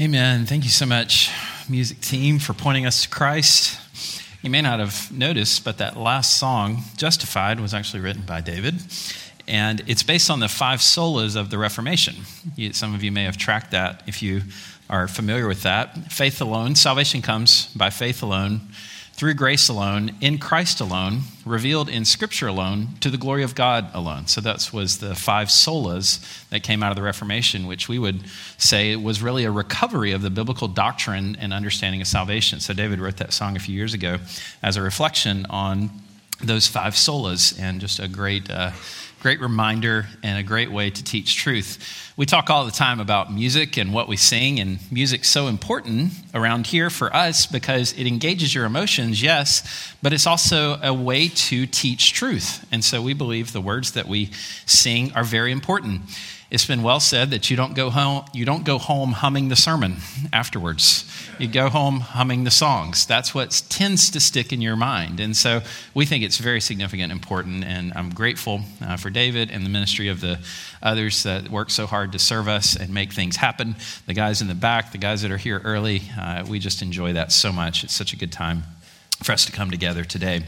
Amen. Thank you so much, music team, for pointing us to Christ. You may not have noticed, but that last song, Justified, was actually written by David. And it's based on the five solas of the Reformation. You, some of you may have tracked that if you are familiar with that. Faith alone, salvation comes by faith alone, through grace alone, in Christ alone, revealed in Scripture alone, to the glory of God alone. So that was the five solas that came out of the Reformation, which we would say was really a recovery of the biblical doctrine and understanding of salvation. So David wrote that song a few years ago as a reflection on those five solas and just a great. Uh, great reminder and a great way to teach truth. We talk all the time about music and what we sing, and music's so important around here for us because it engages your emotions, yes, but it's also a way to teach truth. And so we believe the words that we sing are very important. It's been well said that you don't go home, you don't go home humming the sermon afterwards. You go home humming the songs. That's what tends to stick in your mind. And so we think it's very significant, important, and I'm grateful uh, for David and the ministry of the others that work so hard to serve us and make things happen. The guys in the back, the guys that are here early, uh, we just enjoy that so much. It's such a good time for us to come together today.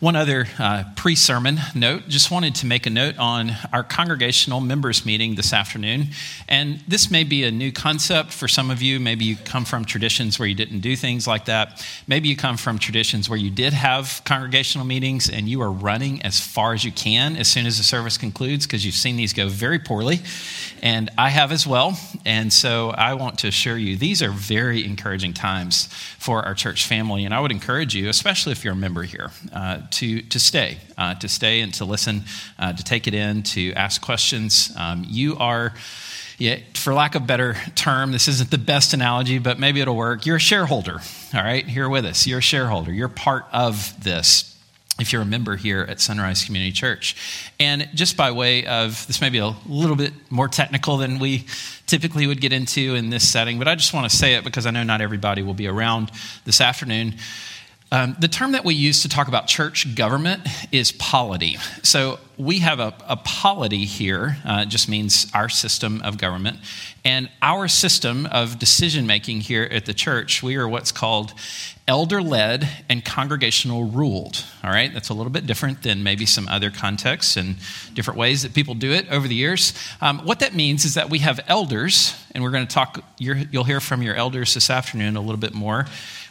One other uh, pre sermon note just wanted to make a note on our congregational members meeting this afternoon. And this may be a new concept for some of you. Maybe you come from traditions where you didn't do things like that. Maybe you come from traditions where you did have congregational meetings and you are running as far as you can as soon as the service concludes because you've seen these go very poorly. And I have as well. And so I want to assure you these are very encouraging times for our church family. And I would encourage you, especially if you're a member here, uh, to, to stay, uh, to stay and to listen, uh, to take it in, to ask questions. Um, you are, yeah, for lack of better term, this isn't the best analogy, but maybe it'll work. You're a shareholder, all right, here with us. You're a shareholder. You're part of this if you're a member here at Sunrise Community Church. And just by way of this, may be a little bit more technical than we typically would get into in this setting, but I just want to say it because I know not everybody will be around this afternoon. Um, the term that we use to talk about church government is polity. So we have a, a polity here, uh, just means our system of government. And our system of decision making here at the church, we are what's called elder led and congregational ruled. All right, that's a little bit different than maybe some other contexts and different ways that people do it over the years. Um, what that means is that we have elders, and we're going to talk, you'll hear from your elders this afternoon a little bit more.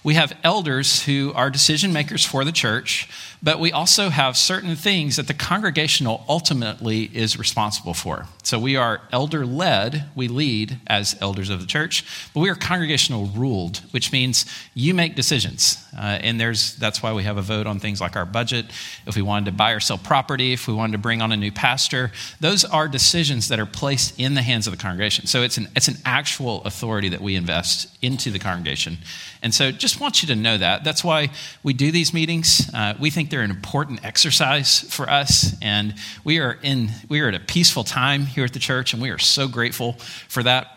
We have elders who are decision makers for the church, but we also have certain things that the congregational ultimately is responsible for. So we are elder led, we lead as elders of the church, but we are congregational ruled, which means you make decisions. Uh, and there's, that's why we have a vote on things like our budget, if we wanted to buy or sell property, if we wanted to bring on a new pastor. Those are decisions that are placed in the hands of the congregation. So it's an, it's an actual authority that we invest into the congregation. And so just want you to know that. That's why we do these meetings. Uh, we think they're an important exercise for us, and we are in we are at a peaceful time here at the church, and we are so grateful for that.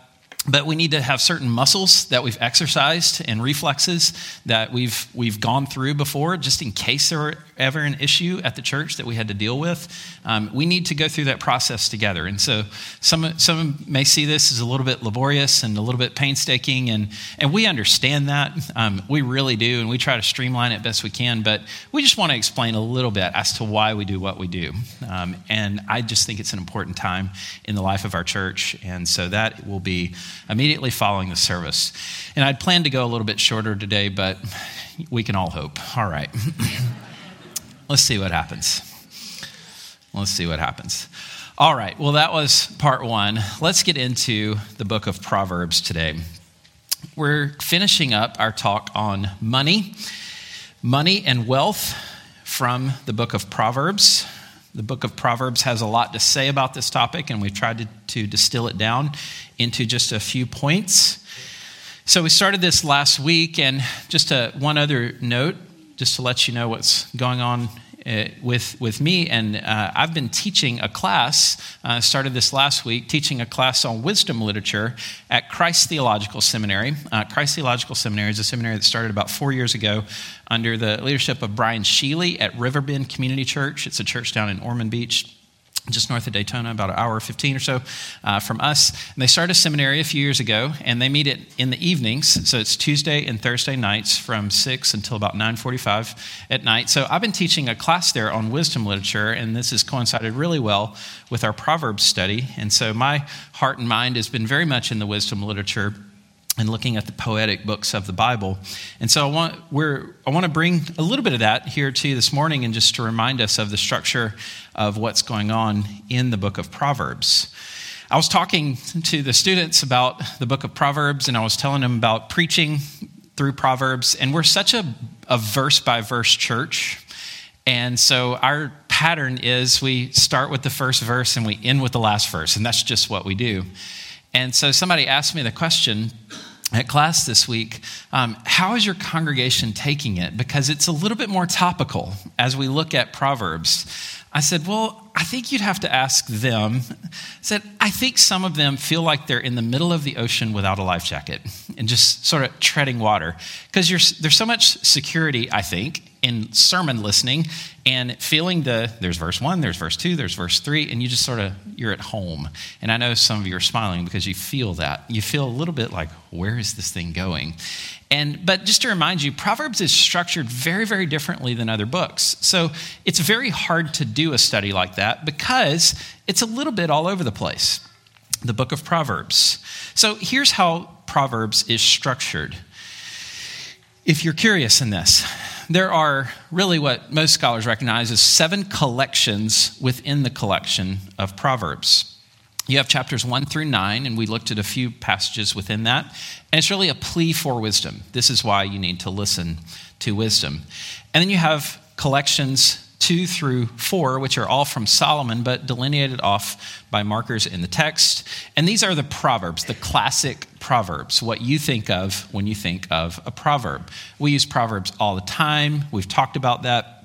But we need to have certain muscles that we've exercised and reflexes that we've we've gone through before just in case there were ever an issue at the church that we had to deal with um, we need to go through that process together and so some some may see this as a little bit laborious and a little bit painstaking and and we understand that um, we really do and we try to streamline it best we can but we just want to explain a little bit as to why we do what we do um, and i just think it's an important time in the life of our church and so that will be immediately following the service. And I'd planned to go a little bit shorter today, but we can all hope. All right. Let's see what happens. Let's see what happens. All right, well, that was part one. Let's get into the book of Proverbs today. We're finishing up our talk on money, money and wealth from the book of Proverbs. The book of Proverbs has a lot to say about this topic, and we've tried to, to distill it down into just a few points. So, we started this last week, and just a, one other note, just to let you know what's going on uh, with, with me, and uh, I've been teaching a class, uh, started this last week, teaching a class on wisdom literature at Christ Theological Seminary. Uh, Christ Theological Seminary is a seminary that started about four years ago under the leadership of Brian Sheely at Riverbend Community Church. It's a church down in Ormond Beach. Just north of Daytona, about an hour 15 or so uh, from us. And they started a seminary a few years ago, and they meet it in the evenings. So it's Tuesday and Thursday nights from 6 until about 9.45 at night. So I've been teaching a class there on wisdom literature, and this has coincided really well with our Proverbs study. And so my heart and mind has been very much in the wisdom literature and looking at the poetic books of the Bible. And so I want, we're, I want to bring a little bit of that here to you this morning and just to remind us of the structure of what's going on in the book of Proverbs. I was talking to the students about the book of Proverbs and I was telling them about preaching through Proverbs. And we're such a, a verse by verse church. And so our pattern is we start with the first verse and we end with the last verse. And that's just what we do. And so somebody asked me the question at class this week um, how is your congregation taking it? Because it's a little bit more topical as we look at Proverbs. I said, Well, I think you'd have to ask them. I said, I think some of them feel like they're in the middle of the ocean without a life jacket and just sort of treading water. Because there's so much security, I think, in sermon listening and feeling the there's verse one there's verse two there's verse three and you just sort of you're at home. And i know some of you are smiling because you feel that. You feel a little bit like where is this thing going? And but just to remind you proverbs is structured very very differently than other books. So it's very hard to do a study like that because it's a little bit all over the place. The book of proverbs. So here's how proverbs is structured if you're curious in this there are really what most scholars recognize as seven collections within the collection of Proverbs. You have chapters one through nine, and we looked at a few passages within that. And it's really a plea for wisdom. This is why you need to listen to wisdom. And then you have collections 2 through 4, which are all from Solomon, but delineated off by markers in the text. And these are the Proverbs, the classic Proverbs, what you think of when you think of a proverb. We use Proverbs all the time. We've talked about that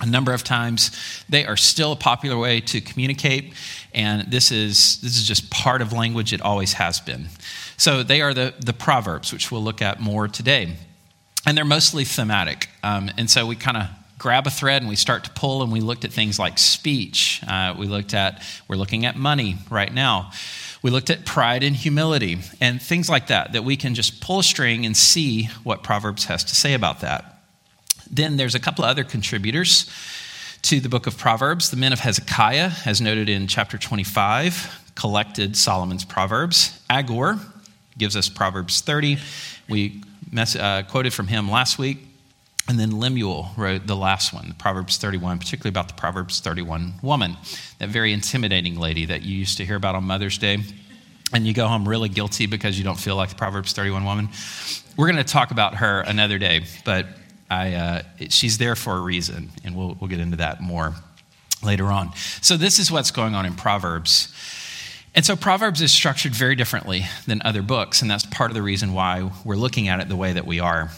a number of times. They are still a popular way to communicate, and this is, this is just part of language, it always has been. So they are the, the Proverbs, which we'll look at more today. And they're mostly thematic. Um, and so we kind of grab a thread and we start to pull and we looked at things like speech. Uh, we looked at we're looking at money right now. We looked at pride and humility and things like that that we can just pull a string and see what proverbs has to say about that. Then there's a couple of other contributors to the book of proverbs. The men of hezekiah as noted in chapter 25 collected solomon's proverbs. Agur gives us proverbs 30 we mess, uh, quoted from him last week and then Lemuel wrote the last one, Proverbs 31, particularly about the Proverbs 31 woman, that very intimidating lady that you used to hear about on Mother's Day. And you go home really guilty because you don't feel like the Proverbs 31 woman. We're going to talk about her another day, but I, uh, she's there for a reason, and we'll, we'll get into that more later on. So, this is what's going on in Proverbs. And so, Proverbs is structured very differently than other books, and that's part of the reason why we're looking at it the way that we are.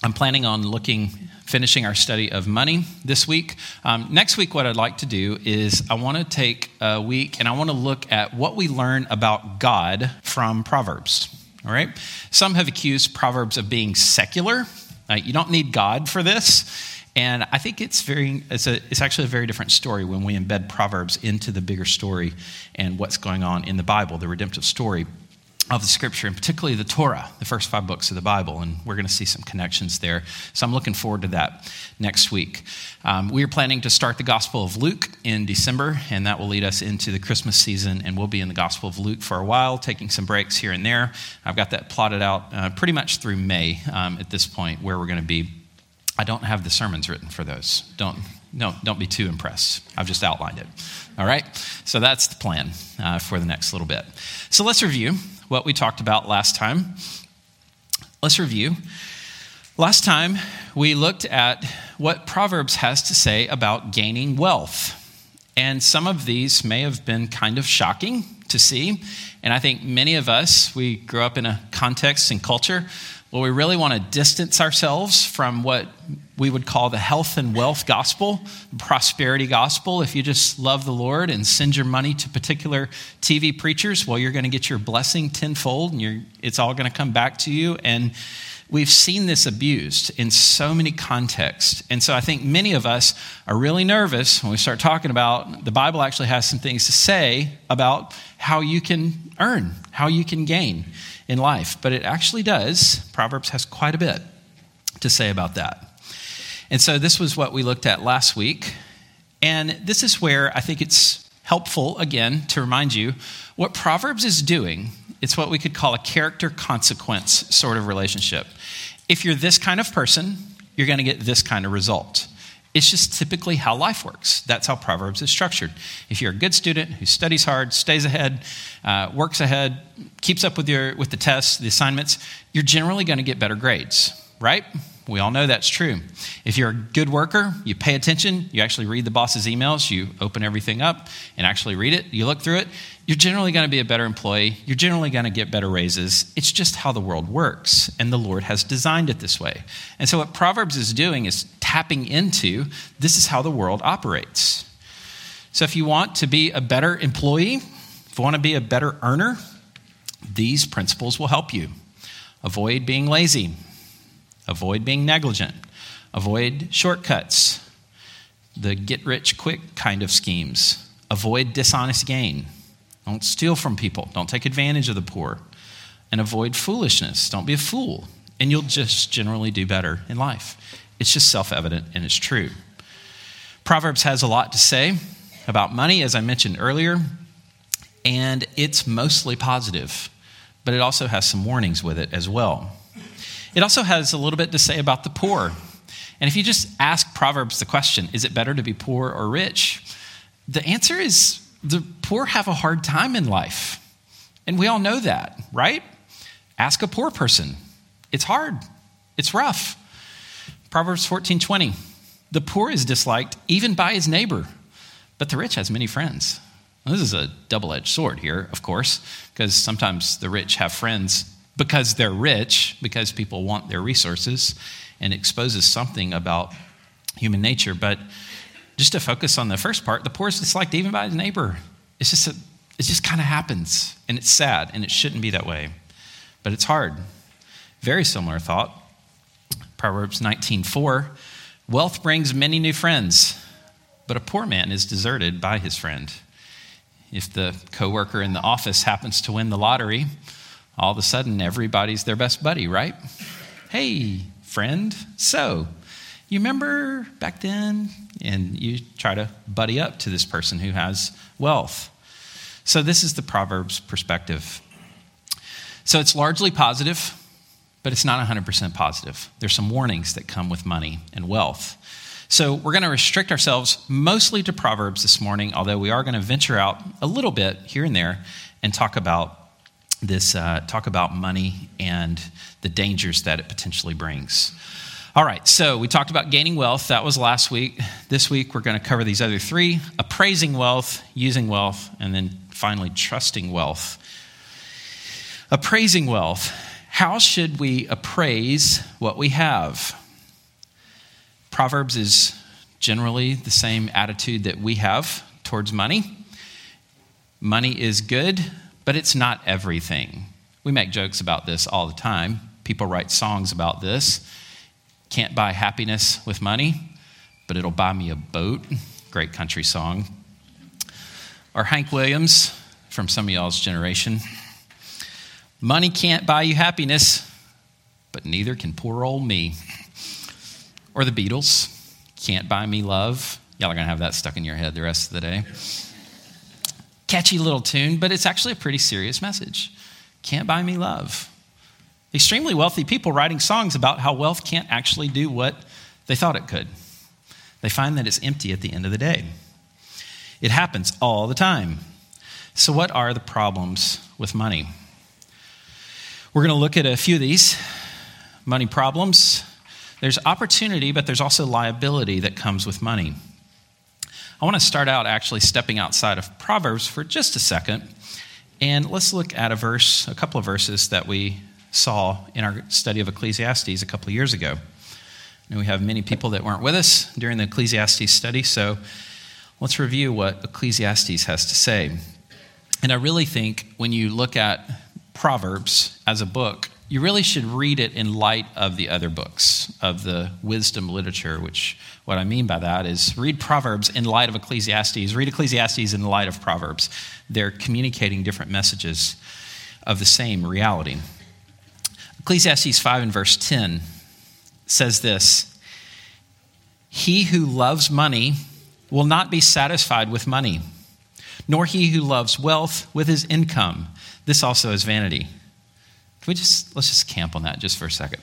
I'm planning on looking, finishing our study of money this week. Um, next week, what I'd like to do is I want to take a week and I want to look at what we learn about God from Proverbs. All right? Some have accused Proverbs of being secular. Uh, you don't need God for this. And I think it's very, it's, a, it's actually a very different story when we embed Proverbs into the bigger story and what's going on in the Bible, the redemptive story of the scripture, and particularly the Torah, the first five books of the Bible. And we're going to see some connections there. So I'm looking forward to that next week. Um, we are planning to start the Gospel of Luke in December, and that will lead us into the Christmas season. And we'll be in the Gospel of Luke for a while, taking some breaks here and there. I've got that plotted out uh, pretty much through May um, at this point, where we're going to be. I don't have the sermons written for those. Don't, no, don't be too impressed. I've just outlined it. All right? So that's the plan uh, for the next little bit. So let's review what we talked about last time. Let's review. Last time, we looked at what Proverbs has to say about gaining wealth. And some of these may have been kind of shocking to see. And I think many of us, we grew up in a context and culture where we really want to distance ourselves from what we would call the health and wealth gospel, prosperity gospel. If you just love the Lord and send your money to particular TV preachers, well, you're going to get your blessing tenfold and it's all going to come back to you. And we've seen this abused in so many contexts. And so I think many of us are really nervous when we start talking about the Bible actually has some things to say about how you can earn, how you can gain in life. But it actually does. Proverbs has quite a bit to say about that. And so this was what we looked at last week. And this is where I think it's helpful, again, to remind you what Proverbs is doing. It's what we could call a character consequence sort of relationship. If you're this kind of person, you're going to get this kind of result. It's just typically how life works. That's how Proverbs is structured. If you're a good student who studies hard, stays ahead, uh, works ahead, keeps up with, your, with the tests, the assignments, you're generally going to get better grades, right? We all know that's true. If you're a good worker, you pay attention, you actually read the boss's emails, you open everything up and actually read it, you look through it, you're generally going to be a better employee. You're generally going to get better raises. It's just how the world works, and the Lord has designed it this way. And so, what Proverbs is doing is tapping into this is how the world operates. So, if you want to be a better employee, if you want to be a better earner, these principles will help you. Avoid being lazy, avoid being negligent, avoid shortcuts, the get rich quick kind of schemes, avoid dishonest gain don't steal from people. Don't take advantage of the poor. And avoid foolishness. Don't be a fool. And you'll just generally do better in life. It's just self evident and it's true. Proverbs has a lot to say about money, as I mentioned earlier, and it's mostly positive, but it also has some warnings with it as well. It also has a little bit to say about the poor. And if you just ask Proverbs the question, is it better to be poor or rich? The answer is the poor have a hard time in life. And we all know that, right? Ask a poor person. It's hard. It's rough. Proverbs 14:20. The poor is disliked even by his neighbor, but the rich has many friends. This is a double-edged sword here, of course, because sometimes the rich have friends because they're rich, because people want their resources, and exposes something about human nature, but just to focus on the first part, the poor is disliked even by his neighbor. It's just, a, it just kind of happens, and it's sad, and it shouldn't be that way. But it's hard. Very similar thought. Proverbs 19:4, wealth brings many new friends, but a poor man is deserted by his friend. If the coworker in the office happens to win the lottery, all of a sudden everybody's their best buddy, right? Hey, friend, so you remember back then? And you try to buddy up to this person who has wealth. So, this is the Proverbs perspective. So, it's largely positive, but it's not 100% positive. There's some warnings that come with money and wealth. So, we're going to restrict ourselves mostly to Proverbs this morning, although we are going to venture out a little bit here and there and talk about this, uh, talk about money and the dangers that it potentially brings. All right, so we talked about gaining wealth. That was last week. This week, we're going to cover these other three appraising wealth, using wealth, and then finally, trusting wealth. Appraising wealth. How should we appraise what we have? Proverbs is generally the same attitude that we have towards money. Money is good, but it's not everything. We make jokes about this all the time. People write songs about this. Can't buy happiness with money, but it'll buy me a boat. Great country song. Or Hank Williams from some of y'all's generation. Money can't buy you happiness, but neither can poor old me. Or the Beatles. Can't buy me love. Y'all are going to have that stuck in your head the rest of the day. Catchy little tune, but it's actually a pretty serious message. Can't buy me love. Extremely wealthy people writing songs about how wealth can't actually do what they thought it could. They find that it's empty at the end of the day. It happens all the time. So, what are the problems with money? We're going to look at a few of these money problems. There's opportunity, but there's also liability that comes with money. I want to start out actually stepping outside of Proverbs for just a second, and let's look at a verse, a couple of verses that we saw in our study of Ecclesiastes a couple of years ago. And we have many people that weren't with us during the Ecclesiastes study, so let's review what Ecclesiastes has to say. And I really think when you look at Proverbs as a book, you really should read it in light of the other books of the wisdom literature, which what I mean by that is read Proverbs in light of Ecclesiastes, read Ecclesiastes in light of Proverbs. They're communicating different messages of the same reality. Ecclesiastes 5 and verse 10 says this He who loves money will not be satisfied with money, nor he who loves wealth with his income. This also is vanity. Can we just let's just camp on that just for a second.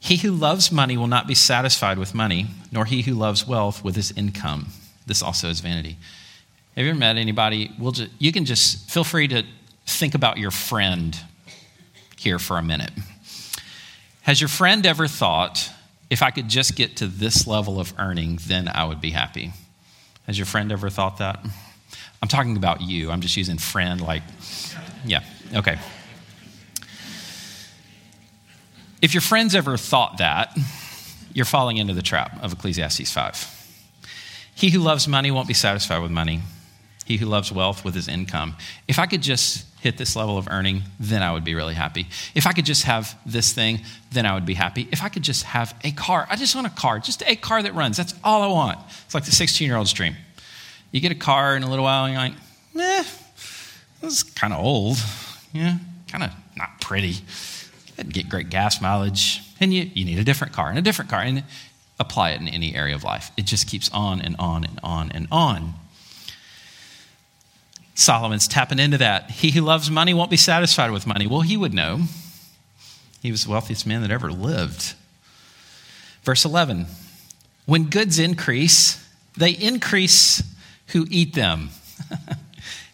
He who loves money will not be satisfied with money, nor he who loves wealth with his income. This also is vanity. Have you ever met anybody? We'll just, you can just feel free to think about your friend here for a minute. Has your friend ever thought, if I could just get to this level of earning, then I would be happy? Has your friend ever thought that? I'm talking about you. I'm just using friend like, yeah, okay. If your friends ever thought that, you're falling into the trap of Ecclesiastes 5. He who loves money won't be satisfied with money. He who loves wealth with his income. If I could just hit this level of earning, then I would be really happy. If I could just have this thing, then I would be happy. If I could just have a car, I just want a car, just a car that runs. That's all I want. It's like the 16 year old's dream. You get a car in a little while, and you're like, eh, this is kind of old. Yeah, kind of not pretty. Didn't get great gas mileage. And you, you need a different car and a different car. And apply it in any area of life. It just keeps on and on and on and on. Solomon's tapping into that. He who loves money won't be satisfied with money. Well, he would know. He was the wealthiest man that ever lived. Verse 11 When goods increase, they increase who eat them.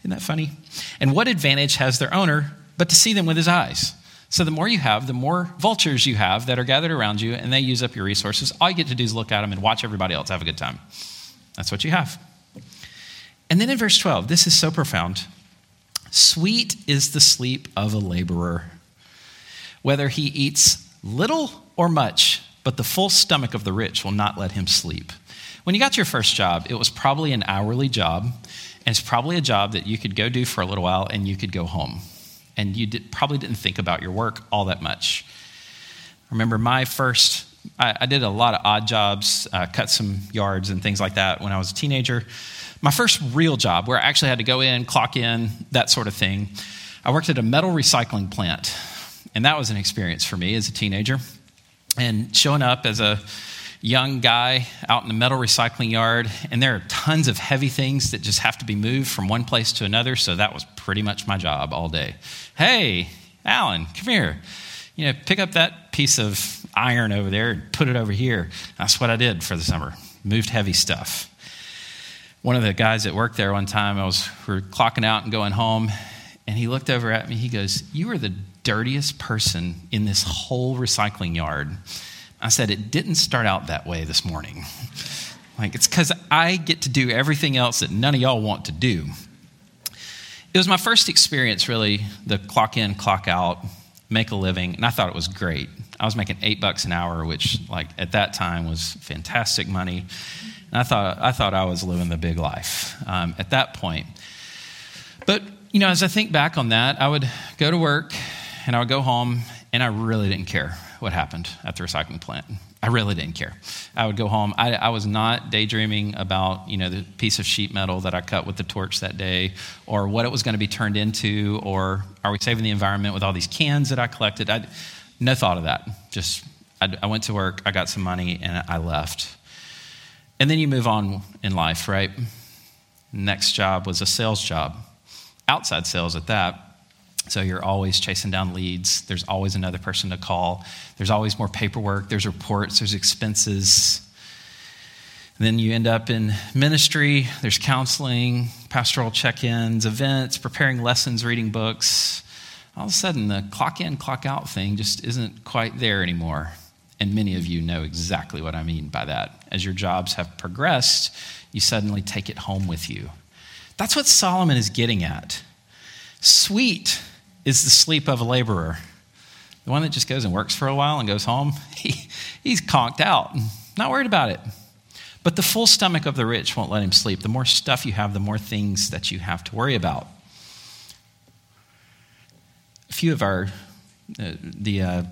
Isn't that funny? And what advantage has their owner but to see them with his eyes? So the more you have, the more vultures you have that are gathered around you and they use up your resources. All you get to do is look at them and watch everybody else have a good time. That's what you have. And then in verse 12, this is so profound. Sweet is the sleep of a laborer, whether he eats little or much, but the full stomach of the rich will not let him sleep. When you got your first job, it was probably an hourly job, and it's probably a job that you could go do for a little while and you could go home. And you did, probably didn't think about your work all that much. Remember my first, I, I did a lot of odd jobs, uh, cut some yards and things like that when I was a teenager my first real job where I actually had to go in, clock in, that sort of thing, I worked at a metal recycling plant. And that was an experience for me as a teenager. And showing up as a young guy out in the metal recycling yard, and there are tons of heavy things that just have to be moved from one place to another. So that was pretty much my job all day. Hey, Alan, come here. You know, pick up that piece of iron over there and put it over here. That's what I did for the summer. Moved heavy stuff one of the guys that worked there one time, I was we were clocking out and going home, and he looked over at me. He goes, "You are the dirtiest person in this whole recycling yard." I said, "It didn't start out that way this morning. like it's because I get to do everything else that none of y'all want to do." It was my first experience, really, the clock in, clock out, make a living, and I thought it was great. I was making eight bucks an hour, which, like, at that time was fantastic money. And I thought, I thought I was living the big life um, at that point. But, you know, as I think back on that, I would go to work and I would go home and I really didn't care what happened at the recycling plant. I really didn't care. I would go home. I, I, was not daydreaming about, you know, the piece of sheet metal that I cut with the torch that day, or what it was going to be turned into, or are we saving the environment with all these cans that I collected? I, no thought of that. Just I, I went to work, I got some money, and I left. And then you move on in life, right? Next job was a sales job, outside sales at that. So you're always chasing down leads. There's always another person to call. There's always more paperwork. There's reports. There's expenses. Then you end up in ministry. There's counseling, pastoral check ins, events, preparing lessons, reading books. All of a sudden, the clock in, clock out thing just isn't quite there anymore. And many of you know exactly what I mean by that. As your jobs have progressed, you suddenly take it home with you. That's what Solomon is getting at. Sweet is the sleep of a laborer. The one that just goes and works for a while and goes home, he, he's conked out, not worried about it. But the full stomach of the rich won't let him sleep. The more stuff you have, the more things that you have to worry about. A few of our uh, the uh,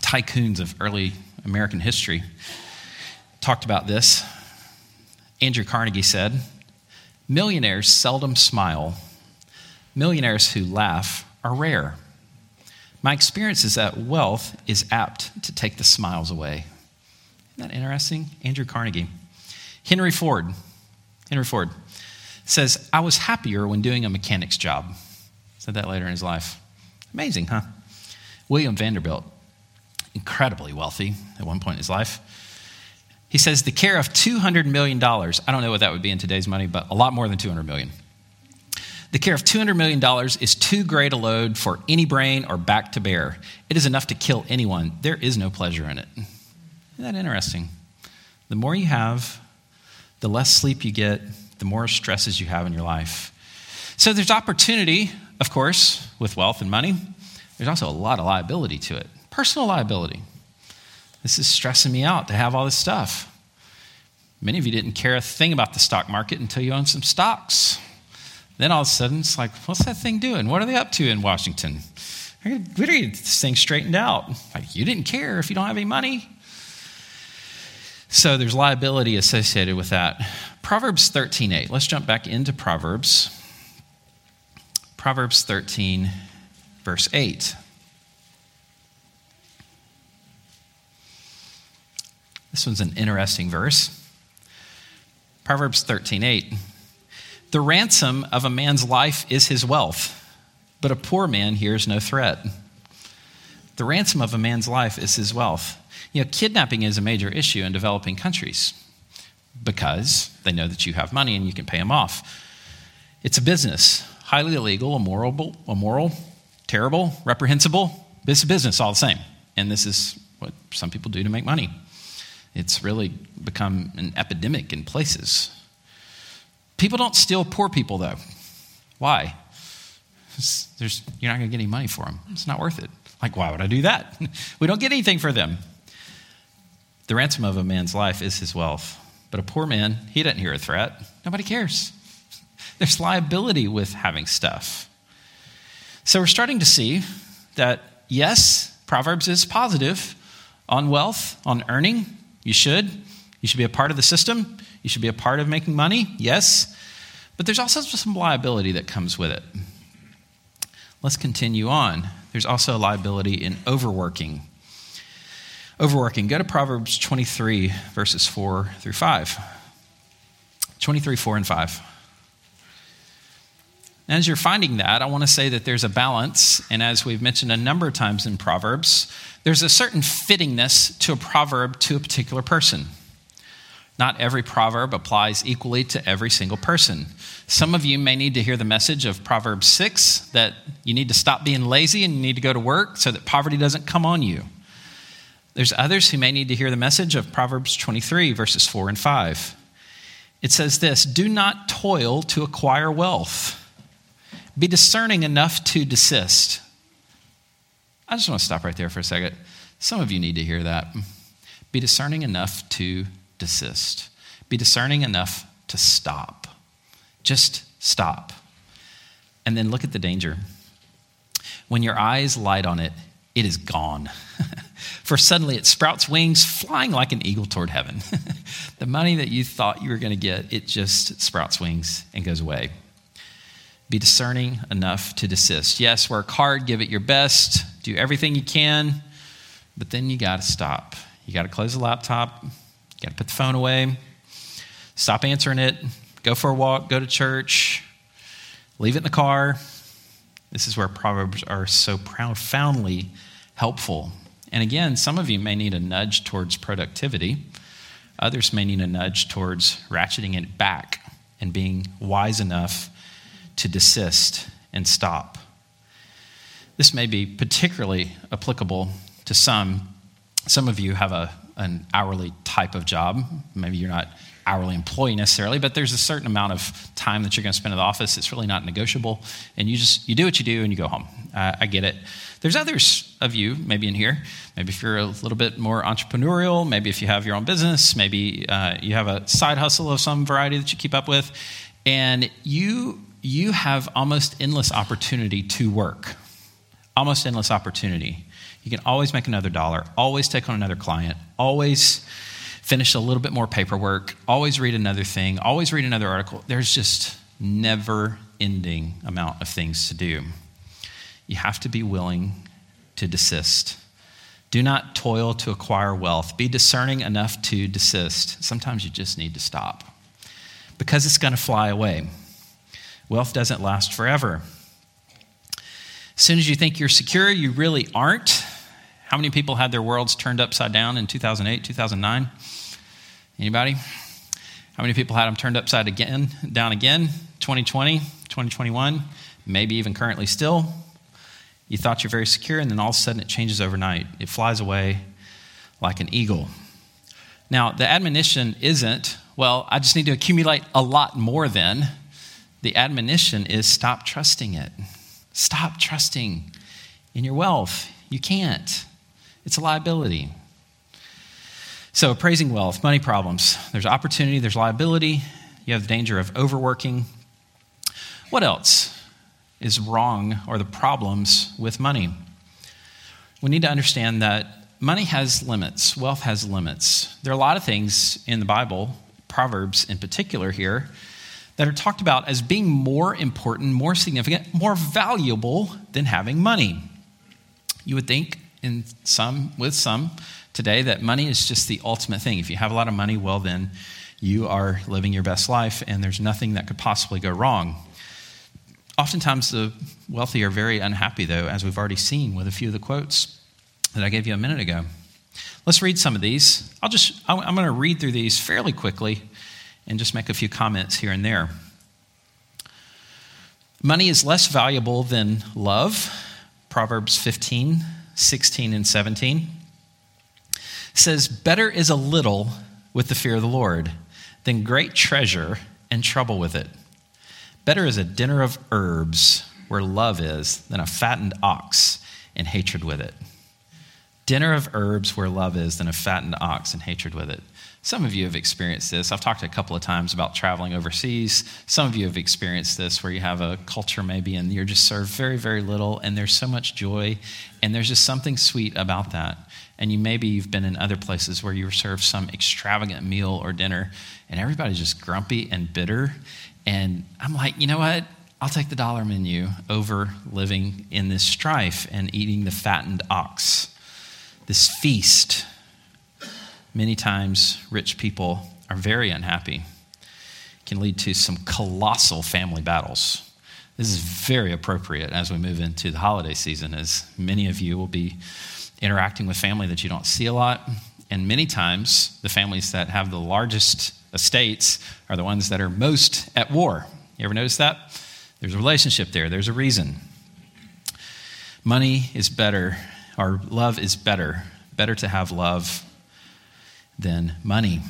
tycoons of early American history, talked about this. Andrew Carnegie said, Millionaires seldom smile. Millionaires who laugh are rare. My experience is that wealth is apt to take the smiles away. Isn't that interesting? Andrew Carnegie. Henry Ford. Henry Ford says, I was happier when doing a mechanic's job. Said that later in his life. Amazing, huh? William Vanderbilt, incredibly wealthy at one point in his life. He says, the care of $200 million, I don't know what that would be in today's money, but a lot more than $200 million. The care of $200 million is too great a load for any brain or back to bear. It is enough to kill anyone. There is no pleasure in it. Isn't that interesting? The more you have, the less sleep you get, the more stresses you have in your life. So there's opportunity, of course, with wealth and money. There's also a lot of liability to it personal liability. This is stressing me out to have all this stuff. Many of you didn't care a thing about the stock market until you owned some stocks. Then all of a sudden, it's like, what's that thing doing? What are they up to in Washington? We got to get this thing straightened out. Like, you didn't care if you don't have any money. So there's liability associated with that. Proverbs 13:8. Let's jump back into Proverbs. Proverbs 13 verse 8. This one's an interesting verse. Proverbs 13:8. The ransom of a man's life is his wealth, but a poor man hears no threat. The ransom of a man's life is his wealth. You know, kidnapping is a major issue in developing countries because they know that you have money and you can pay them off. It's a business, highly illegal, immoral, immoral terrible, reprehensible. It's a business all the same. And this is what some people do to make money. It's really become an epidemic in places. People don't steal poor people, though. Why? You're not going to get any money for them. It's not worth it. Like, why would I do that? we don't get anything for them. The ransom of a man's life is his wealth. But a poor man, he doesn't hear a threat. Nobody cares. There's liability with having stuff. So we're starting to see that, yes, Proverbs is positive on wealth, on earning. You should. You should be a part of the system. You should be a part of making money. Yes. But there's also some liability that comes with it. Let's continue on. There's also a liability in overworking overworking. Go to Proverbs 23, verses 4 through 5. 23, 4 and 5. as you're finding that, I want to say that there's a balance, and as we've mentioned a number of times in Proverbs, there's a certain fittingness to a proverb to a particular person. Not every proverb applies equally to every single person. Some of you may need to hear the message of Proverbs 6 that you need to stop being lazy and you need to go to work so that poverty doesn't come on you. There's others who may need to hear the message of Proverbs 23, verses 4 and 5. It says this Do not toil to acquire wealth, be discerning enough to desist. I just want to stop right there for a second. Some of you need to hear that. Be discerning enough to desist, be discerning enough to stop. Just stop. And then look at the danger. When your eyes light on it, it is gone. For suddenly it sprouts wings, flying like an eagle toward heaven. the money that you thought you were going to get, it just sprouts wings and goes away. Be discerning enough to desist. Yes, work hard, give it your best, do everything you can, but then you got to stop. You got to close the laptop, got to put the phone away, stop answering it, go for a walk, go to church, leave it in the car. This is where Proverbs are so profoundly helpful. And again, some of you may need a nudge towards productivity. Others may need a nudge towards ratcheting it back and being wise enough to desist and stop. This may be particularly applicable to some. Some of you have a, an hourly type of job. Maybe you're not hourly employee necessarily, but there's a certain amount of time that you're going to spend in the office. It's really not negotiable, and you just you do what you do and you go home. Uh, I get it. There's others of you, maybe in here. Maybe if you're a little bit more entrepreneurial, maybe if you have your own business, maybe uh, you have a side hustle of some variety that you keep up with, and you you have almost endless opportunity to work almost endless opportunity. You can always make another dollar, always take on another client, always finish a little bit more paperwork, always read another thing, always read another article. There's just never ending amount of things to do. You have to be willing to desist. Do not toil to acquire wealth. Be discerning enough to desist. Sometimes you just need to stop because it's going to fly away. Wealth doesn't last forever. As soon as you think you're secure, you really aren't. How many people had their worlds turned upside down in 2008, 2009? Anybody? How many people had them turned upside again, down again? 2020, 2021, maybe even currently still. You thought you're very secure, and then all of a sudden it changes overnight. It flies away like an eagle. Now, the admonition isn't, well, I just need to accumulate a lot more then. The admonition is stop trusting it. Stop trusting in your wealth. You can't, it's a liability. So, appraising wealth, money problems. There's opportunity, there's liability. You have the danger of overworking. What else? is wrong or the problems with money. We need to understand that money has limits, wealth has limits. There are a lot of things in the Bible, Proverbs in particular here, that are talked about as being more important, more significant, more valuable than having money. You would think in some with some today that money is just the ultimate thing. If you have a lot of money, well then you are living your best life and there's nothing that could possibly go wrong. Oftentimes, the wealthy are very unhappy, though, as we've already seen with a few of the quotes that I gave you a minute ago. Let's read some of these. I'll just, I'm going to read through these fairly quickly and just make a few comments here and there. Money is less valuable than love. Proverbs 15, 16, and 17 says, Better is a little with the fear of the Lord than great treasure and trouble with it. Better is a dinner of herbs where love is than a fattened ox and hatred with it. Dinner of herbs where love is than a fattened ox and hatred with it. Some of you have experienced this. I've talked a couple of times about traveling overseas. Some of you have experienced this where you have a culture maybe and you're just served very, very little and there's so much joy and there's just something sweet about that. And you maybe you've been in other places where you were served some extravagant meal or dinner and everybody's just grumpy and bitter and I'm like, you know what? I'll take the dollar menu over living in this strife and eating the fattened ox. This feast. Many times, rich people are very unhappy. It can lead to some colossal family battles. This is very appropriate as we move into the holiday season, as many of you will be interacting with family that you don't see a lot. And many times, the families that have the largest estates are the ones that are most at war. You ever notice that? There's a relationship there, there's a reason. Money is better, or love is better. Better to have love than money.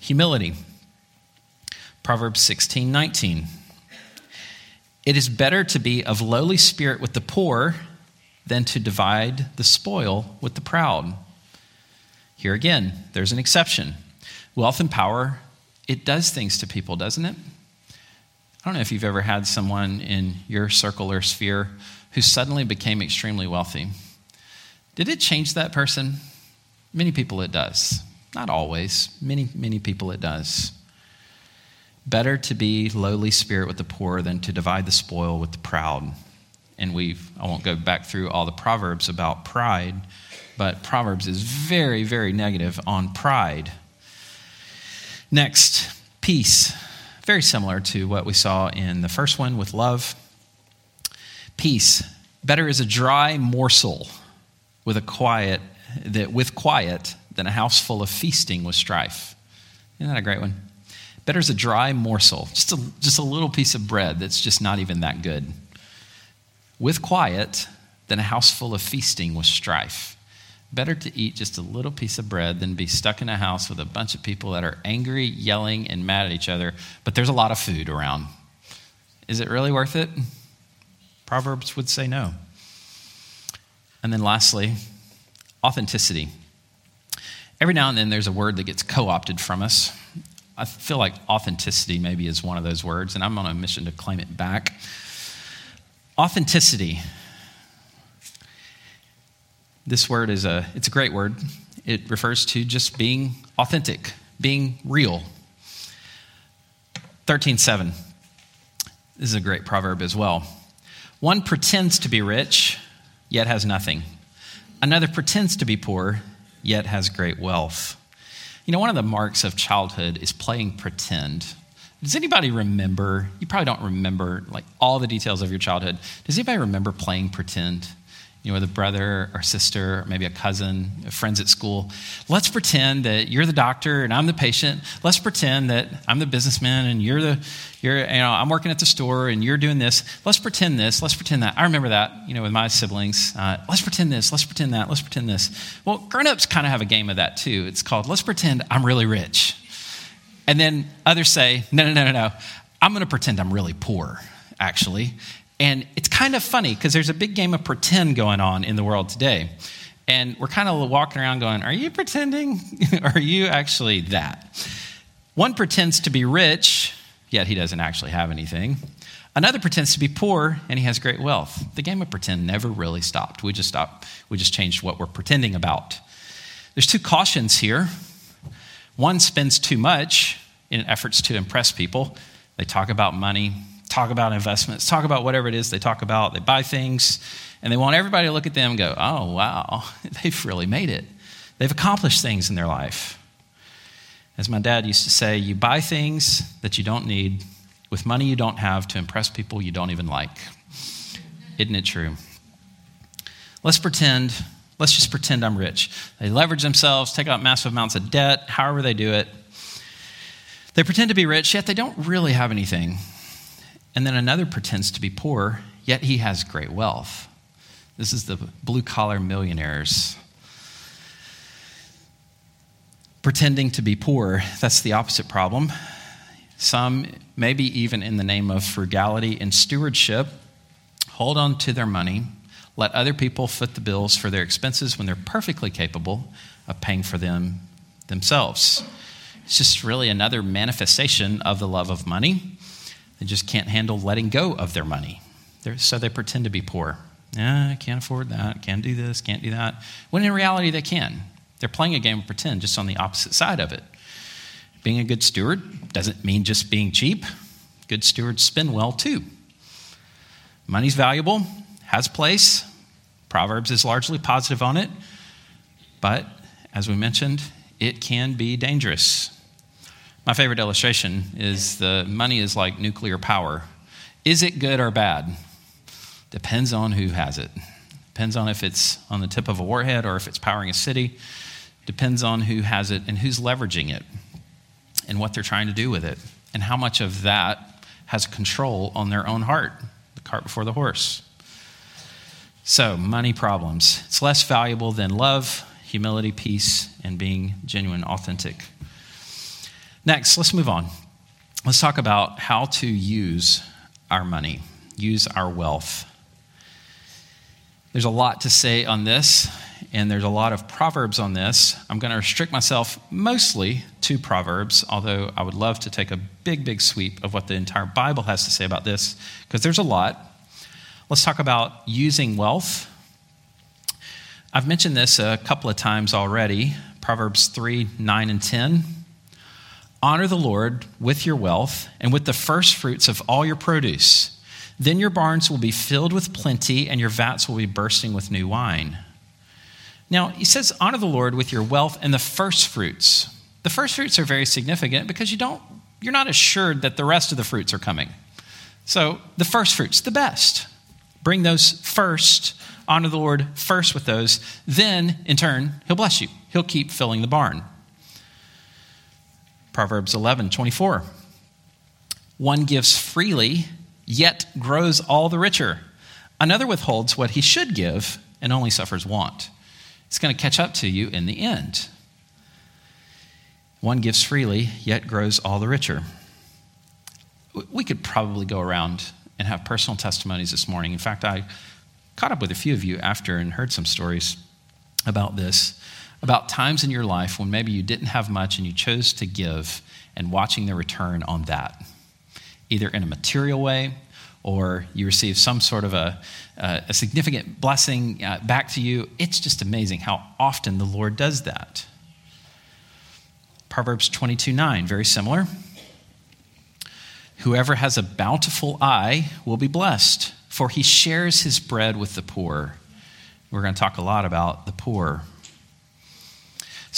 Humility. Proverbs 16 19. It is better to be of lowly spirit with the poor than to divide the spoil with the proud. Here again, there's an exception. Wealth and power it does things to people, doesn't it? I don't know if you've ever had someone in your circle or sphere who suddenly became extremely wealthy. Did it change that person? Many people it does. Not always. Many, many people it does. Better to be lowly spirit with the poor than to divide the spoil with the proud. And we've, I won't go back through all the Proverbs about pride, but Proverbs is very, very negative on pride. Next, peace. Very similar to what we saw in the first one with love. Peace. Better is a dry morsel with a quiet that with quiet than a house full of feasting with strife. Isn't that a great one? Better is a dry morsel, just a, just a little piece of bread that's just not even that good. With quiet than a house full of feasting with strife. Better to eat just a little piece of bread than be stuck in a house with a bunch of people that are angry, yelling, and mad at each other, but there's a lot of food around. Is it really worth it? Proverbs would say no. And then lastly, authenticity. Every now and then there's a word that gets co opted from us. I feel like authenticity maybe is one of those words, and I'm on a mission to claim it back. Authenticity This word is a, it's a great word. It refers to just being authentic, being real. 13.7. This is a great proverb as well. One pretends to be rich, yet has nothing. Another pretends to be poor, yet has great wealth. You know, one of the marks of childhood is playing pretend. Does anybody remember? You probably don't remember like all the details of your childhood. Does anybody remember playing pretend? You know, with a brother or sister, or maybe a cousin, friends at school. Let's pretend that you're the doctor and I'm the patient. Let's pretend that I'm the businessman and you're the, you're, you know, I'm working at the store and you're doing this. Let's pretend this. Let's pretend that. I remember that, you know, with my siblings. Uh, let's pretend this. Let's pretend that. Let's pretend this. Well, grown-ups kind of have a game of that too. It's called Let's pretend I'm really rich. And then others say, no, no, no, no, no. I'm going to pretend I'm really poor, actually. And it's kind of funny because there's a big game of pretend going on in the world today. And we're kind of walking around going, Are you pretending? are you actually that? One pretends to be rich, yet he doesn't actually have anything. Another pretends to be poor and he has great wealth. The game of pretend never really stopped. We just stopped, we just changed what we're pretending about. There's two cautions here. One spends too much in efforts to impress people. They talk about money, talk about investments, talk about whatever it is they talk about. They buy things, and they want everybody to look at them and go, oh, wow, they've really made it. They've accomplished things in their life. As my dad used to say, you buy things that you don't need with money you don't have to impress people you don't even like. Isn't it true? Let's pretend, let's just pretend I'm rich. They leverage themselves, take out massive amounts of debt, however they do it. They pretend to be rich, yet they don't really have anything. And then another pretends to be poor, yet he has great wealth. This is the blue collar millionaires. Pretending to be poor, that's the opposite problem. Some, maybe even in the name of frugality and stewardship, hold on to their money, let other people foot the bills for their expenses when they're perfectly capable of paying for them themselves. It's just really another manifestation of the love of money they just can't handle letting go of their money. They're, so they pretend to be poor. Yeah, I can't afford that, can't do this, can't do that. When in reality, they can. They're playing a game of pretend just on the opposite side of it. Being a good steward doesn't mean just being cheap. Good stewards spend well too. Money's valuable, has place. Proverbs is largely positive on it. But as we mentioned, it can be dangerous. My favorite illustration is the money is like nuclear power. Is it good or bad? Depends on who has it. Depends on if it's on the tip of a warhead or if it's powering a city. Depends on who has it and who's leveraging it and what they're trying to do with it and how much of that has control on their own heart, the cart before the horse. So, money problems. It's less valuable than love, humility, peace, and being genuine, authentic. Next, let's move on. Let's talk about how to use our money, use our wealth. There's a lot to say on this, and there's a lot of proverbs on this. I'm going to restrict myself mostly to proverbs, although I would love to take a big, big sweep of what the entire Bible has to say about this, because there's a lot. Let's talk about using wealth. I've mentioned this a couple of times already Proverbs 3 9 and 10. Honor the Lord with your wealth and with the first fruits of all your produce. Then your barns will be filled with plenty, and your vats will be bursting with new wine. Now, he says, honor the Lord with your wealth and the first fruits. The first fruits are very significant because you don't, you're not assured that the rest of the fruits are coming. So, the first fruits, the best. Bring those first. Honor the Lord first with those. Then, in turn, he'll bless you. He'll keep filling the barn. Proverbs 11, 24. One gives freely, yet grows all the richer. Another withholds what he should give and only suffers want. It's going to catch up to you in the end. One gives freely, yet grows all the richer. We could probably go around and have personal testimonies this morning. In fact, I caught up with a few of you after and heard some stories about this about times in your life when maybe you didn't have much and you chose to give and watching the return on that, either in a material way or you receive some sort of a, a significant blessing uh, back to you. It's just amazing how often the Lord does that. Proverbs 22 9, very similar. Whoever has a bountiful eye will be blessed, for he shares his bread with the poor. We're going to talk a lot about the poor.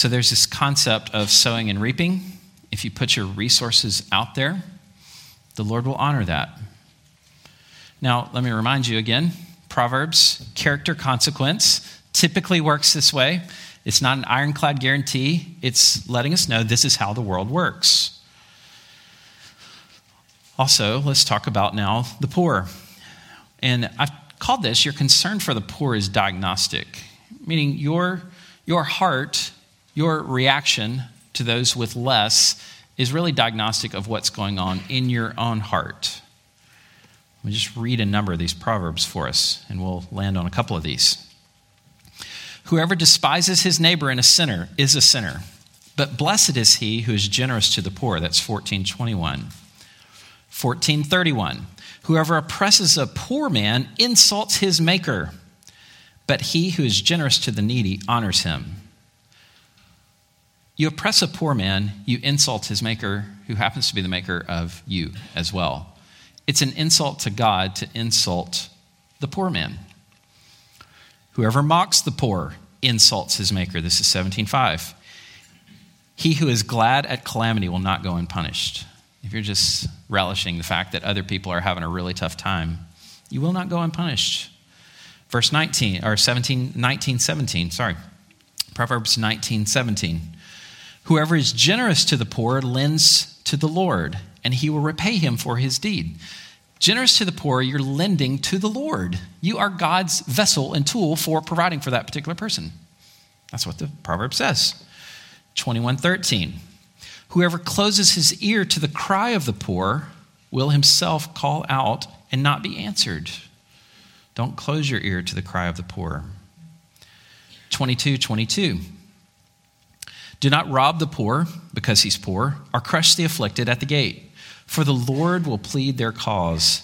So there's this concept of sowing and reaping. If you put your resources out there, the Lord will honor that. Now, let me remind you again Proverbs, character consequence, typically works this way. It's not an ironclad guarantee, it's letting us know this is how the world works. Also, let's talk about now the poor. And I've called this your concern for the poor is diagnostic, meaning your, your heart, your reaction to those with less is really diagnostic of what's going on in your own heart. Let me just read a number of these proverbs for us, and we'll land on a couple of these. Whoever despises his neighbor and a sinner is a sinner, but blessed is he who is generous to the poor. That's 1421. 1431. Whoever oppresses a poor man insults his maker, but he who is generous to the needy honors him. You oppress a poor man, you insult his maker, who happens to be the maker of you as well. It's an insult to God to insult the poor man. Whoever mocks the poor insults his maker. This is 17:5. He who is glad at calamity will not go unpunished. If you're just relishing the fact that other people are having a really tough time, you will not go unpunished. Verse 19 or 17 19 17, sorry. Proverbs 19 17. Whoever is generous to the poor lends to the Lord, and he will repay him for his deed. Generous to the poor, you're lending to the Lord. You are God's vessel and tool for providing for that particular person. That's what the proverb says. 2113. Whoever closes his ear to the cry of the poor will himself call out and not be answered. Don't close your ear to the cry of the poor. 22 22. Do not rob the poor because he's poor, or crush the afflicted at the gate. For the Lord will plead their cause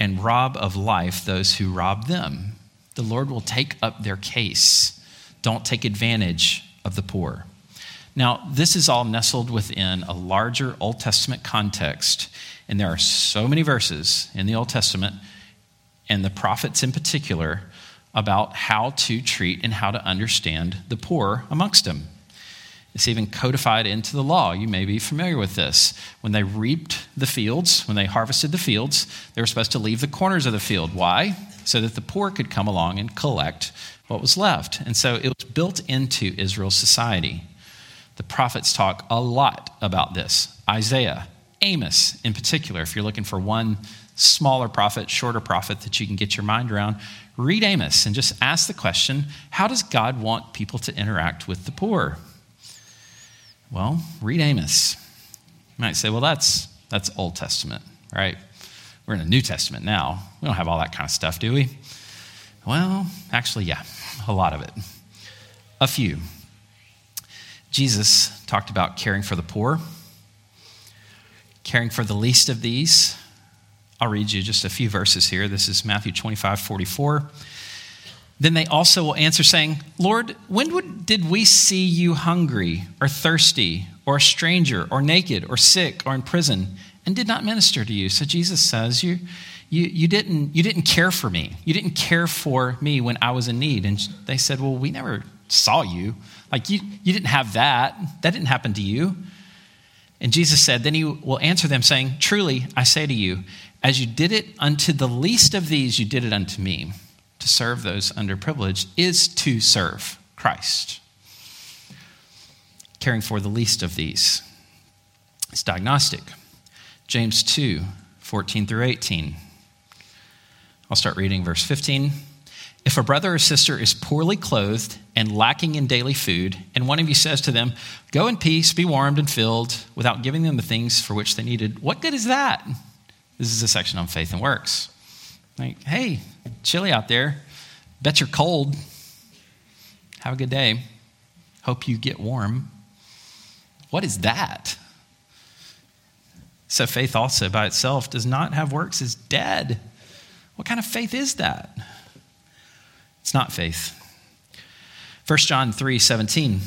and rob of life those who rob them. The Lord will take up their case. Don't take advantage of the poor. Now, this is all nestled within a larger Old Testament context, and there are so many verses in the Old Testament, and the prophets in particular, about how to treat and how to understand the poor amongst them. It's even codified into the law. You may be familiar with this. When they reaped the fields, when they harvested the fields, they were supposed to leave the corners of the field. Why? So that the poor could come along and collect what was left. And so it was built into Israel's society. The prophets talk a lot about this. Isaiah, Amos, in particular, if you're looking for one smaller prophet, shorter prophet that you can get your mind around, read Amos and just ask the question how does God want people to interact with the poor? Well, read Amos. You might say, well, that's, that's Old Testament, right? We're in the New Testament now. We don't have all that kind of stuff, do we? Well, actually, yeah, a lot of it. A few. Jesus talked about caring for the poor, caring for the least of these. I'll read you just a few verses here. This is Matthew 25, 44. Then they also will answer, saying, Lord, when would, did we see you hungry or thirsty or a stranger or naked or sick or in prison and did not minister to you? So Jesus says, You, you, you, didn't, you didn't care for me. You didn't care for me when I was in need. And they said, Well, we never saw you. Like, you, you didn't have that. That didn't happen to you. And Jesus said, Then he will answer them, saying, Truly, I say to you, as you did it unto the least of these, you did it unto me to serve those underprivileged is to serve Christ. Caring for the least of these. It's diagnostic. James 2 14 through 18. I'll start reading verse 15. If a brother or sister is poorly clothed and lacking in daily food, and one of you says to them, Go in peace, be warmed and filled, without giving them the things for which they needed, what good is that? This is a section on faith and works. Like, hey, chilly out there. Bet you're cold. Have a good day. Hope you get warm. What is that? So, faith also by itself does not have works, is dead. What kind of faith is that? It's not faith. 1 John 3 17.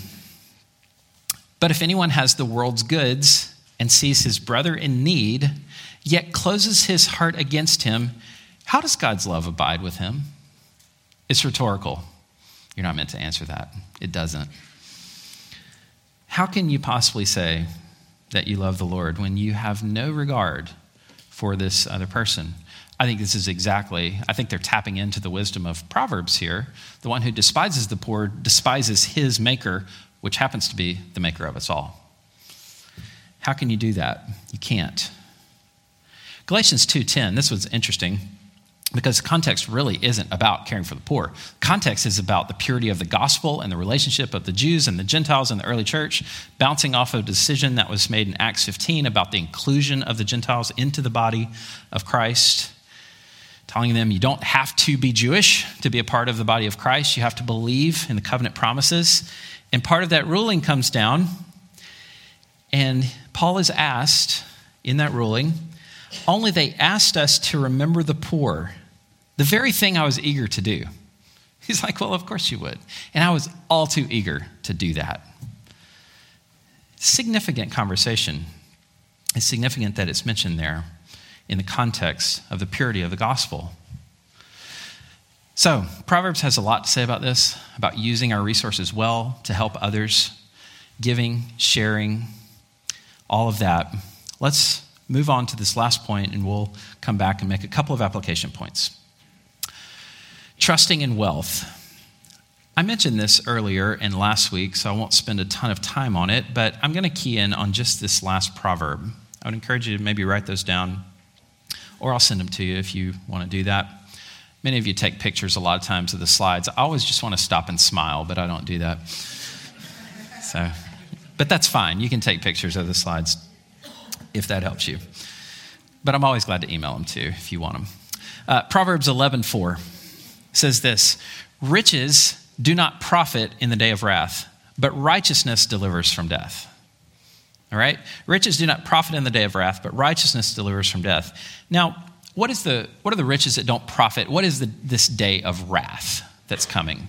But if anyone has the world's goods and sees his brother in need, yet closes his heart against him, how does God's love abide with him? It's rhetorical. You're not meant to answer that. It doesn't. How can you possibly say that you love the Lord when you have no regard for this other person? I think this is exactly, I think they're tapping into the wisdom of Proverbs here. The one who despises the poor despises his maker, which happens to be the maker of us all. How can you do that? You can't. Galatians 2:10, this was interesting because context really isn't about caring for the poor. Context is about the purity of the gospel and the relationship of the Jews and the Gentiles in the early church, bouncing off of a decision that was made in Acts 15 about the inclusion of the Gentiles into the body of Christ, telling them you don't have to be Jewish to be a part of the body of Christ. You have to believe in the covenant promises. And part of that ruling comes down, and Paul is asked in that ruling, only they asked us to remember the poor the very thing I was eager to do. He's like, Well, of course you would. And I was all too eager to do that. Significant conversation. It's significant that it's mentioned there in the context of the purity of the gospel. So, Proverbs has a lot to say about this, about using our resources well to help others, giving, sharing, all of that. Let's move on to this last point and we'll come back and make a couple of application points. Trusting in wealth. I mentioned this earlier and last week, so I won't spend a ton of time on it, but I'm going to key in on just this last proverb. I would encourage you to maybe write those down, or I'll send them to you if you want to do that. Many of you take pictures a lot of times of the slides. I always just want to stop and smile, but I don't do that. So, but that's fine. You can take pictures of the slides if that helps you. But I'm always glad to email them too if you want them. Uh, Proverbs 11:4 says this Riches do not profit in the day of wrath, but righteousness delivers from death. All right? Riches do not profit in the day of wrath, but righteousness delivers from death. Now, what, is the, what are the riches that don't profit? What is the, this day of wrath that's coming?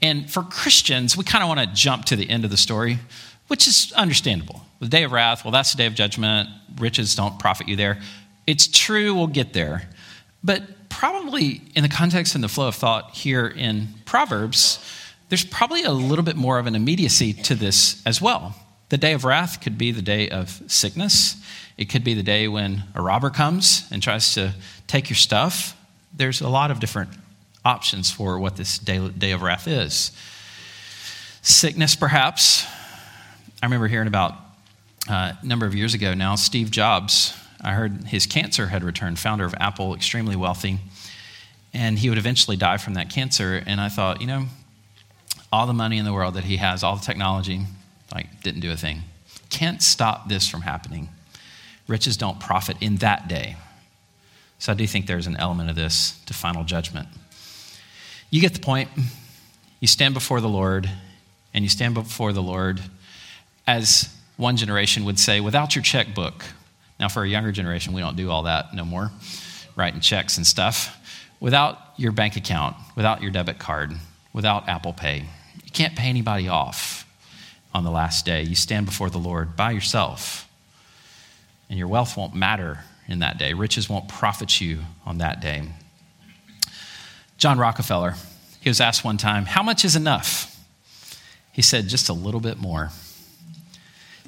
And for Christians, we kind of want to jump to the end of the story, which is understandable. The day of wrath, well, that's the day of judgment. Riches don't profit you there. It's true, we'll get there. But probably in the context and the flow of thought here in Proverbs, there's probably a little bit more of an immediacy to this as well. The day of wrath could be the day of sickness. It could be the day when a robber comes and tries to take your stuff. There's a lot of different options for what this day, day of wrath is. Sickness, perhaps. I remember hearing about uh, a number of years ago now, Steve Jobs I heard his cancer had returned, founder of Apple, extremely wealthy, and he would eventually die from that cancer. And I thought, you know, all the money in the world that he has, all the technology, like, didn't do a thing. Can't stop this from happening. Riches don't profit in that day. So I do think there's an element of this to final judgment. You get the point. You stand before the Lord, and you stand before the Lord as one generation would say, without your checkbook, now, for a younger generation, we don't do all that no more, writing checks and stuff. Without your bank account, without your debit card, without Apple Pay, you can't pay anybody off on the last day. You stand before the Lord by yourself, and your wealth won't matter in that day. Riches won't profit you on that day. John Rockefeller, he was asked one time, How much is enough? He said, Just a little bit more.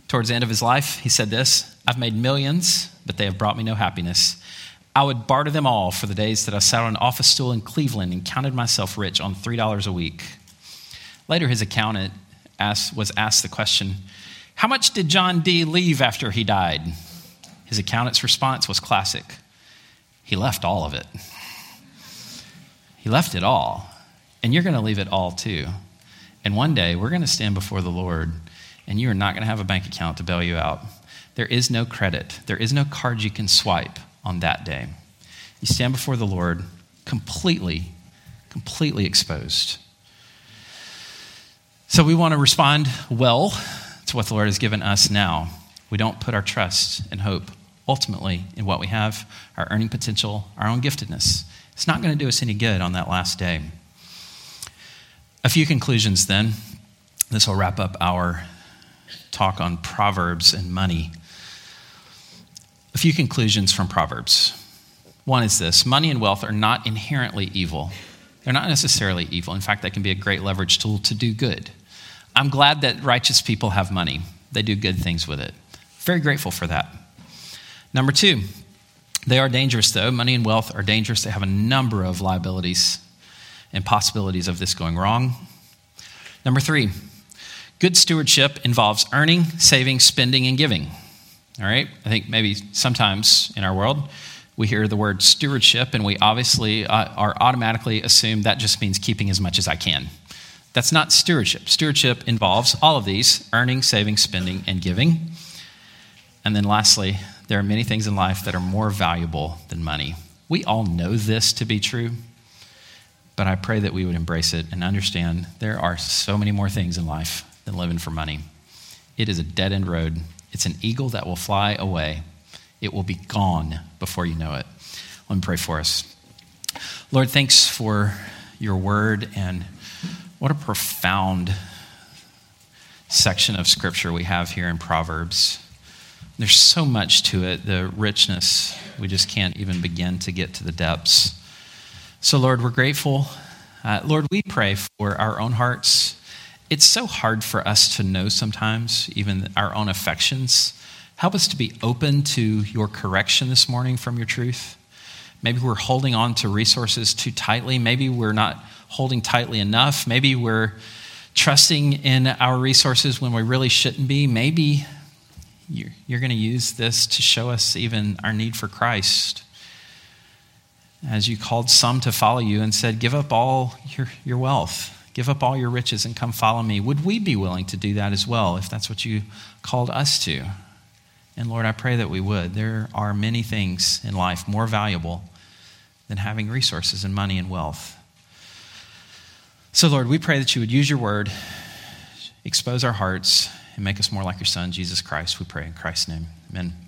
Towards the end of his life, he said this I've made millions, but they have brought me no happiness. I would barter them all for the days that I sat on an office stool in Cleveland and counted myself rich on $3 a week. Later, his accountant asked, was asked the question How much did John D. leave after he died? His accountant's response was classic He left all of it. He left it all. And you're going to leave it all too. And one day, we're going to stand before the Lord and you are not going to have a bank account to bail you out. There is no credit, there is no card you can swipe on that day. You stand before the Lord completely, completely exposed. So we want to respond well to what the Lord has given us now. We don't put our trust and hope ultimately in what we have, our earning potential, our own giftedness. It's not going to do us any good on that last day. A few conclusions then. This will wrap up our talk on Proverbs and money. A few conclusions from Proverbs. One is this money and wealth are not inherently evil. They're not necessarily evil. In fact, they can be a great leverage tool to do good. I'm glad that righteous people have money, they do good things with it. Very grateful for that. Number two, they are dangerous, though. Money and wealth are dangerous. They have a number of liabilities and possibilities of this going wrong. Number three, good stewardship involves earning, saving, spending, and giving. All right? I think maybe sometimes in our world, we hear the word stewardship and we obviously uh, are automatically assume that just means keeping as much as I can. That's not stewardship. Stewardship involves all of these earning, saving, spending, and giving. And then lastly, there are many things in life that are more valuable than money. We all know this to be true, but I pray that we would embrace it and understand there are so many more things in life than living for money. It is a dead end road, it's an eagle that will fly away it will be gone before you know it. Let me pray for us. Lord, thanks for your word and what a profound section of scripture we have here in Proverbs. There's so much to it, the richness, we just can't even begin to get to the depths. So, Lord, we're grateful. Uh, Lord, we pray for our own hearts. It's so hard for us to know sometimes, even our own affections. Help us to be open to your correction this morning from your truth. Maybe we're holding on to resources too tightly. Maybe we're not holding tightly enough. Maybe we're trusting in our resources when we really shouldn't be. Maybe you're, you're going to use this to show us even our need for Christ. As you called some to follow you and said, Give up all your, your wealth, give up all your riches, and come follow me. Would we be willing to do that as well if that's what you called us to? And Lord, I pray that we would. There are many things in life more valuable than having resources and money and wealth. So, Lord, we pray that you would use your word, expose our hearts, and make us more like your Son, Jesus Christ. We pray in Christ's name. Amen.